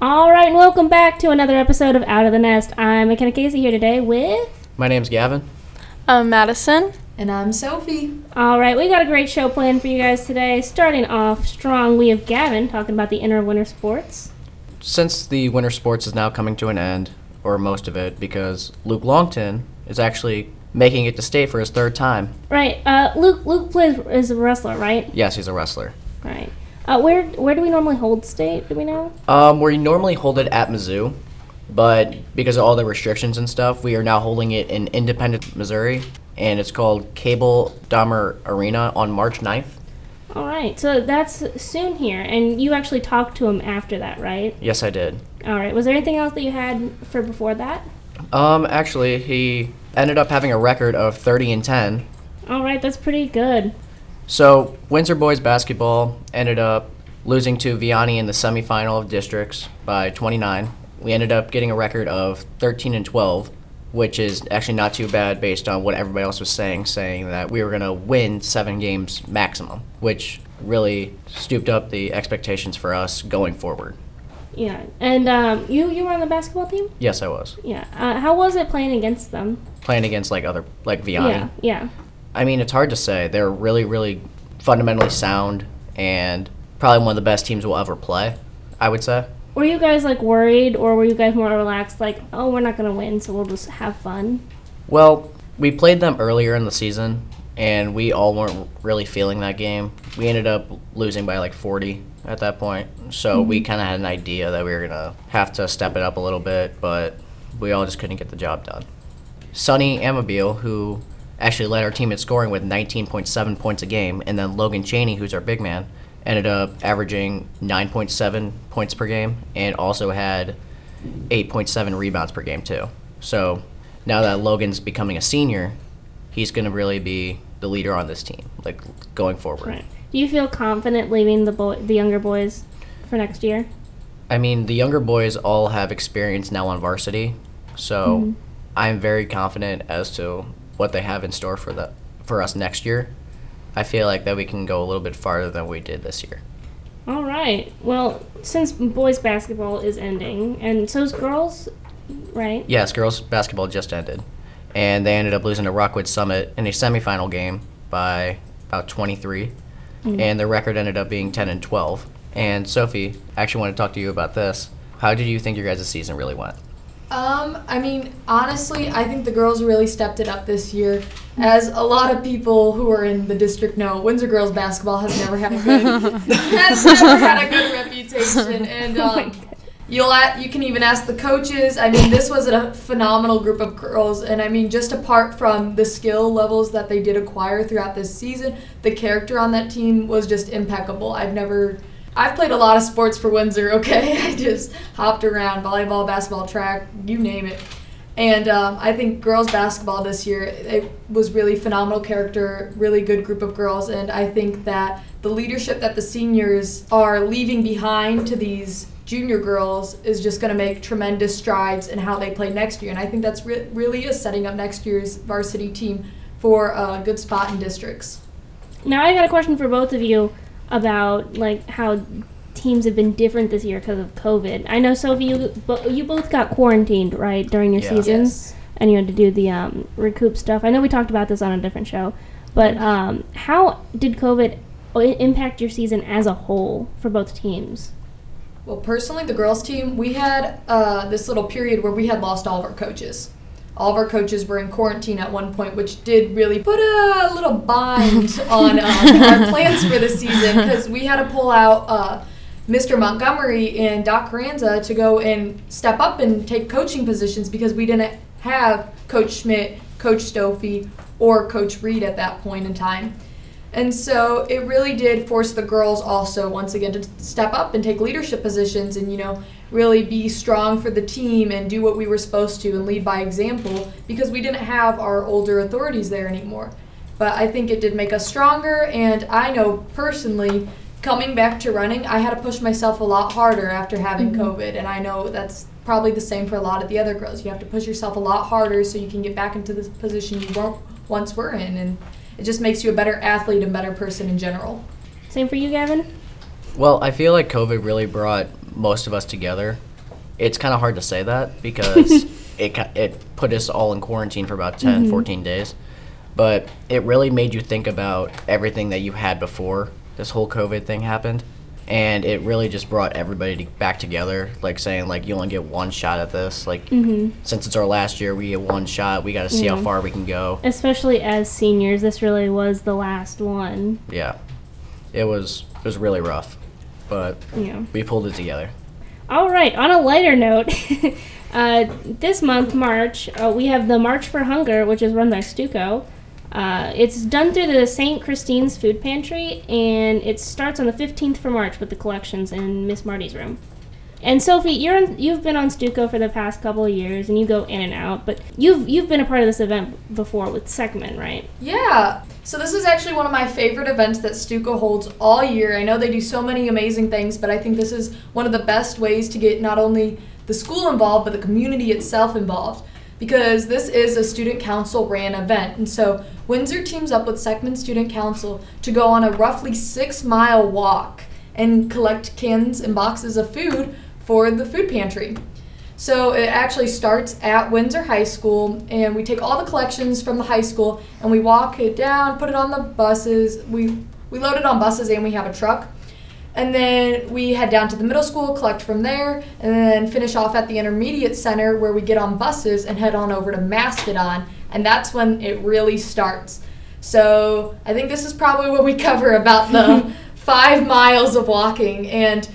All right, and welcome back to another episode of Out of the Nest. I'm McKenna Casey here today with. My name's Gavin. I'm Madison. And I'm Sophie. All right, we got a great show planned for you guys today. Starting off strong, we have Gavin talking about the inner winter sports. Since the winter sports is now coming to an end, or most of it, because Luke Longton is actually making it to state for his third time. Right, uh, Luke. Luke plays is a wrestler, right? Yes, he's a wrestler. Right. Uh, where where do we normally hold state? Do we know? Um, we normally hold it at Mizzou, but because of all the restrictions and stuff, we are now holding it in Independence, Missouri, and it's called Cable Dahmer Arena on March 9th. All right, so that's soon here, and you actually talked to him after that, right? Yes, I did. All right. Was there anything else that you had for before that? Um, actually, he ended up having a record of 30 and 10. All right, that's pretty good. So, Windsor boys basketball ended up losing to Vianney in the semifinal of districts by 29. We ended up getting a record of 13 and 12, which is actually not too bad based on what everybody else was saying, saying that we were going to win seven games maximum, which really stooped up the expectations for us going forward. Yeah, and um, you you were on the basketball team. Yes, I was Yeah. Uh, how was it playing against them? playing against like other like Vianney. Yeah. Yeah. I mean, it's hard to say. They're really, really fundamentally sound and probably one of the best teams we'll ever play. I would say. Were you guys like worried, or were you guys more relaxed? Like, oh, we're not gonna win, so we'll just have fun. Well, we played them earlier in the season, and we all weren't really feeling that game. We ended up losing by like 40 at that point, so we mm-hmm. kind of had an idea that we were gonna have to step it up a little bit, but we all just couldn't get the job done. Sonny Amabile, who actually led our team in scoring with 19.7 points a game, and then Logan Cheney, who's our big man, ended up averaging 9.7 points per game, and also had 8.7 rebounds per game too. So now that Logan's becoming a senior, he's going to really be the leader on this team, like going forward. Right. Do you feel confident leaving the boy, the younger boys, for next year? I mean, the younger boys all have experience now on varsity, so mm-hmm. I'm very confident as to what they have in store for the for us next year. I feel like that we can go a little bit farther than we did this year. All right. Well, since boys basketball is ending, and so's girls, right? Yes, girls basketball just ended, and they ended up losing to Rockwood Summit in a semifinal game by about 23, mm-hmm. and their record ended up being 10 and 12. And Sophie, I actually want to talk to you about this. How did you think your guys' season really went? Um, I mean, honestly, I think the girls really stepped it up this year. As a lot of people who are in the district know, Windsor girls basketball has never had a good has never had a good reputation, and um, you'll at, you can even ask the coaches. I mean, this was a phenomenal group of girls, and I mean, just apart from the skill levels that they did acquire throughout this season, the character on that team was just impeccable. I've never. I've played a lot of sports for Windsor, okay? I just hopped around volleyball, basketball, track, you name it. And um, I think girls basketball this year, it was really phenomenal character, really good group of girls. And I think that the leadership that the seniors are leaving behind to these junior girls is just going to make tremendous strides in how they play next year. And I think that's re- really is setting up next year's varsity team for a good spot in districts. Now I got a question for both of you about like how teams have been different this year because of COVID. I know Sophie, you, bo- you both got quarantined right during your Yeah. seasons, and you had to do the um, recoup stuff. I know we talked about this on a different show, but um, how did COVID i- impact your season as a whole for both teams? Well, personally, the girls' team, we had uh, this little period where we had lost all of our coaches. All of our coaches were in quarantine at one point, which did really put a little bind on um, our plans for the season because we had to pull out uh, Mr. Montgomery and Doc Carranza to go and step up and take coaching positions because we didn't have Coach Schmidt, Coach Stofey, or Coach Reed at that point in time. And so it really did force the girls also once again to step up and take leadership positions and you know really be strong for the team and do what we were supposed to and lead by example because we didn't have our older authorities there anymore. But I think it did make us stronger and I know personally coming back to running I had to push myself a lot harder after having mm-hmm. COVID and I know that's probably the same for a lot of the other girls. You have to push yourself a lot harder so you can get back into the position you weren't once were in and it just makes you a better athlete and better person in general. Same for you, Gavin. Well, I feel like COVID really brought most of us together. It's kind of hard to say that because it it put us all in quarantine for about 10, mm-hmm. 14 days. But it really made you think about everything that you had before this whole COVID thing happened. And it really just brought everybody to back together, like saying like you only get one shot at this. Like since it's our last year, we get one shot. We got to see how far we can go. Especially as seniors, this really was the last one. Yeah, it was it was really rough, but Yeah. we pulled it together. All right. On a lighter note, uh, this month, March, uh, we have the March for Hunger, which is run by Stuco. Uh, it's done through the St. Christine's Food Pantry, and it starts on the 15th for March with the collections in Miss Marty's room. And Sophie, you're you've been on Stuco for the past couple of years, and you go in and out. But you've you've been a part of this event before with Seckman, right? Yeah. So this is actually one of my favorite events that Stuco holds all year. I know they do so many amazing things, but I think this is one of the best ways to get not only the school involved, but the community itself involved. Because this is a student council ran event. And so Windsor teams up with Seckman Student Council to go on a roughly six mile walk and collect cans and boxes of food for the food pantry. So it actually starts at Windsor High School, and we take all the collections from the high school and we walk it down, put it on the buses. We we load it on buses, and we have a truck. And then we head down to the middle school, collect from there, and then finish off at the intermediate center where we get on buses and head on over to Mastodon. And that's when it really starts. So I think this is probably what we cover about the five miles of walking. And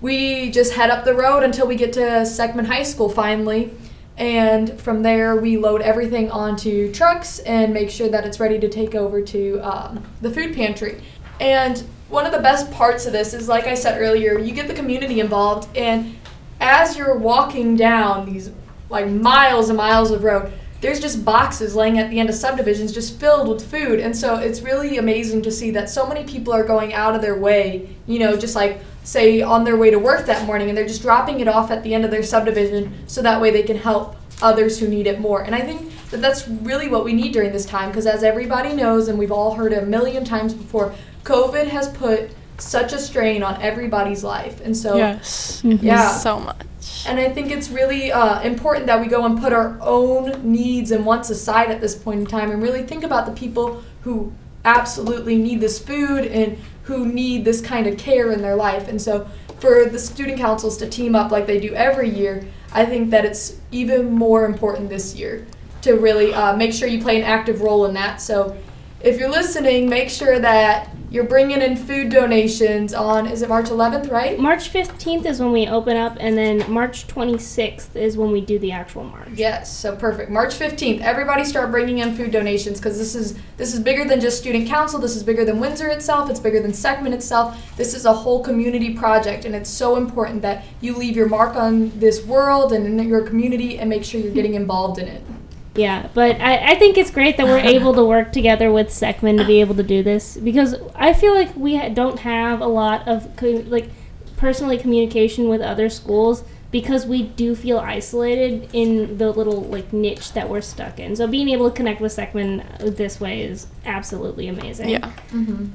we just head up the road until we get to Seckman High School finally. And from there, we load everything onto trucks and make sure that it's ready to take over to um, the food pantry. And one of the best parts of this is, like I said earlier, you get the community involved. And as you're walking down these like miles and miles of road, there's just boxes laying at the end of subdivisions just filled with food. And so it's really amazing to see that so many people are going out of their way, you know, just like say on their way to work that morning and they're just dropping it off at the end of their subdivision so that way they can help others who need it more. And I think that that's really what we need during this time because as everybody knows and we've all heard a million times before, COVID has put such a strain on everybody's life. And so yes. yeah. So much. And I think it's really uh, important that we go and put our own needs and wants aside at this point in time and really think about the people who absolutely need this food and who need this kind of care in their life. And so for the student councils to team up like they do every year, I think that it's even more important this year to really uh, make sure you play an active role in that. So if you're listening, make sure that you're bringing in food donations on, is it March 11th, right? March 15th is when we open up, and then March 26th is when we do the actual march. Yes, so perfect. March 15th, everybody start bringing in food donations because this is this is bigger than just student council. This is bigger than Windsor itself. It's bigger than Seckman itself. This is a whole community project and it's so important that you leave your mark on this world and in your community and make sure you're getting involved in it. Yeah, but I, I think it's great that we're able to work together with Seckman to be able to do this because I feel like we ha- don't have a lot of co- like personally communication with other schools because we do feel isolated in the little like niche that we're stuck in. So being able to connect with Seckman this way is absolutely amazing. Yeah. Mhm.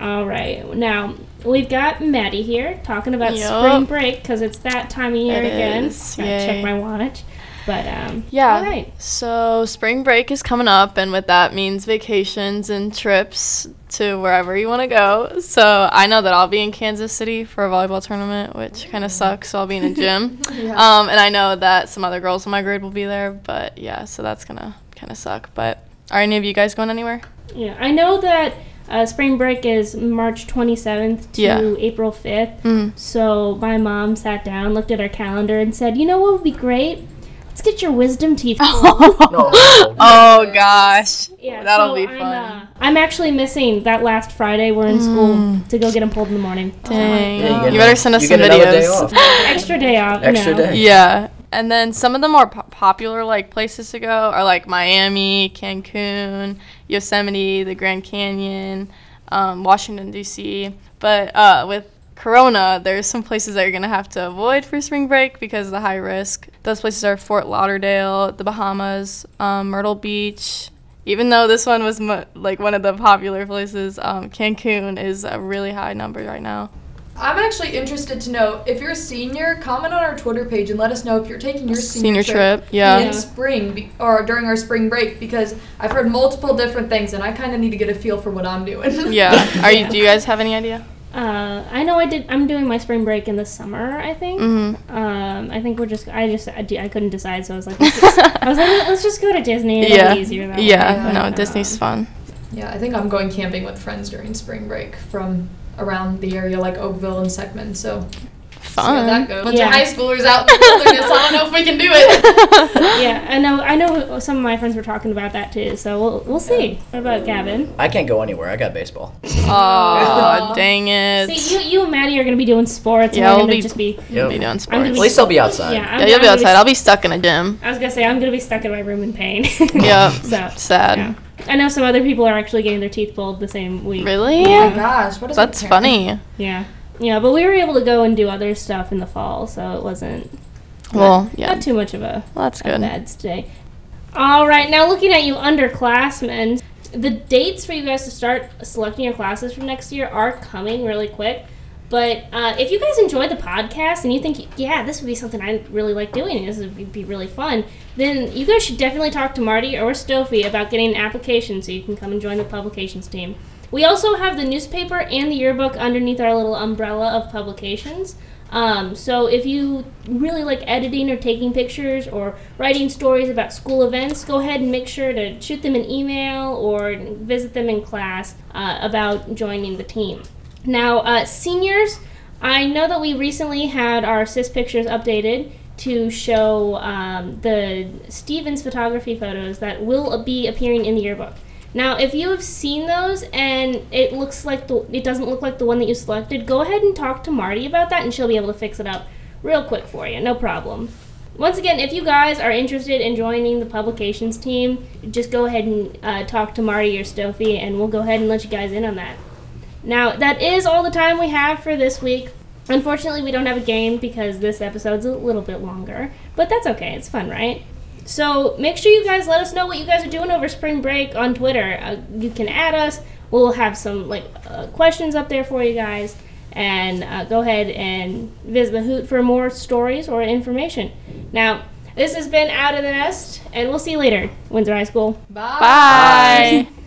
All right. Now we've got Maddie here talking about Yup. spring break because it's that time of year It again. is, Gotta yay. check my watch. But um, Yeah. All right. So spring break is coming up, and with that means vacations and trips to wherever you want to go. So I know that I'll be in Kansas City for a volleyball tournament, which kind of sucks. So I'll be in a gym. Yeah. Um, and I know that some other girls in my grade will be there, but yeah, so that's gonna kind of suck. But are any of you guys going anywhere? Yeah, I know that uh, spring break is March 27th to Yeah. April 5th. Mm. So my mom sat down, looked at our calendar, and said, "You know what would be great? Let's get your wisdom teeth pulled." No. oh gosh, yeah, that'll so be I'm, fun. uh, I'm actually missing that last Friday. We're in school to go get them pulled in the morning. Mm. Dang. Yeah, you, get better send us you some get another day videos. off. Extra day off. Extra no. day. Yeah. And then some of the more po- popular like places to go are like Miami, Cancun, Yosemite, the Grand Canyon, um, Washington D.C. But uh, with Corona, there's some places that you're gonna have to avoid for spring break because of the high risk. Those places are Fort Lauderdale, the Bahamas, um, Myrtle Beach. Even though this one was mo- like one of the popular places, um, Cancun is a really high number right now. I'm actually interested to know if you're a senior, comment on our Twitter page and let us know if you're taking your Senior senior, trip, yeah. in spring be- or during our spring break because I've heard multiple different things and I kind of need to get a feel for what I'm doing. Yeah. Are you? Do you guys have any idea? Uh, I know I did. I'm doing my spring break in the summer. I think. Mm-hmm. Um, I think we're just. I just. I, d- I couldn't decide, so I was like, let's just, I was like, let's just go to Disney. It'll Yeah. be easier that way. Yeah. But, No, um, Disney's fun. Yeah, I think I'm going camping with friends during spring break from around the area like Oakville and Seckman. So see how Fun. that goes. Bunch Yeah. of high schoolers out in the wilderness. I don't know if we can do it. yeah, I know. I know some of my friends were talking about that too. So we'll we'll see. What about Gavin? I can't go anywhere. I got baseball. Oh, dang it. See, you you and Maddie are gonna be doing sports. Yeah, and we're we'll be- just be. Yep. Be doing gonna sports. At least I'll be outside. Yeah, I'm, Yeah, you'll I'm be gonna outside. I'll be stuck in a gym. I was gonna say I'm gonna be stuck in my room in pain. Yep. so Sad. yeah. I know some other people are actually getting their teeth pulled the same week. Really? Oh my gosh, what is That's funny. Yeah. Yeah, but we were able to go and do other stuff in the fall, so it wasn't Well, yeah. not too much of a, Well, that's a good. bad stay. All right, now looking at you underclassmen, the dates for you guys to start selecting your classes for next year are coming really quick. But uh, if you guys enjoy the podcast and you think, yeah, this would be something I'd really like doing, this would be really fun, then you guys should definitely talk to Marty or Stofi about getting an application so you can come and join the publications team. We also have the newspaper and the yearbook underneath our little umbrella of publications. Um, so if you really like editing or taking pictures or writing stories about school events, go ahead and make sure to shoot them an email or visit them in class uh, about joining the team. Now, uh, seniors, I know that we recently had our SIS pictures updated to show um, the Stevens photography photos that will be appearing in the yearbook. Now, if you have seen those and it looks like the it doesn't look like the one that you selected, go ahead and talk to Marty about that, and she'll be able to fix it up real quick for you. No problem. Once again, if you guys are interested in joining the publications team, just go ahead and uh, talk to Marty or Stofi, and we'll go ahead and let you guys in on that. Now, that is all the time we have for this week. Unfortunately, we don't have a game because this episode's a little bit longer, but that's okay. It's fun, right? So make sure you guys let us know what you guys are doing over spring break on Twitter. Uh, you can add us. We'll have some like uh, questions up there for you guys, and uh, go ahead and visit the Hoot for more stories or information. Now, this has been Out of the Nest, and we'll see you later, Windsor High School. Bye. Bye.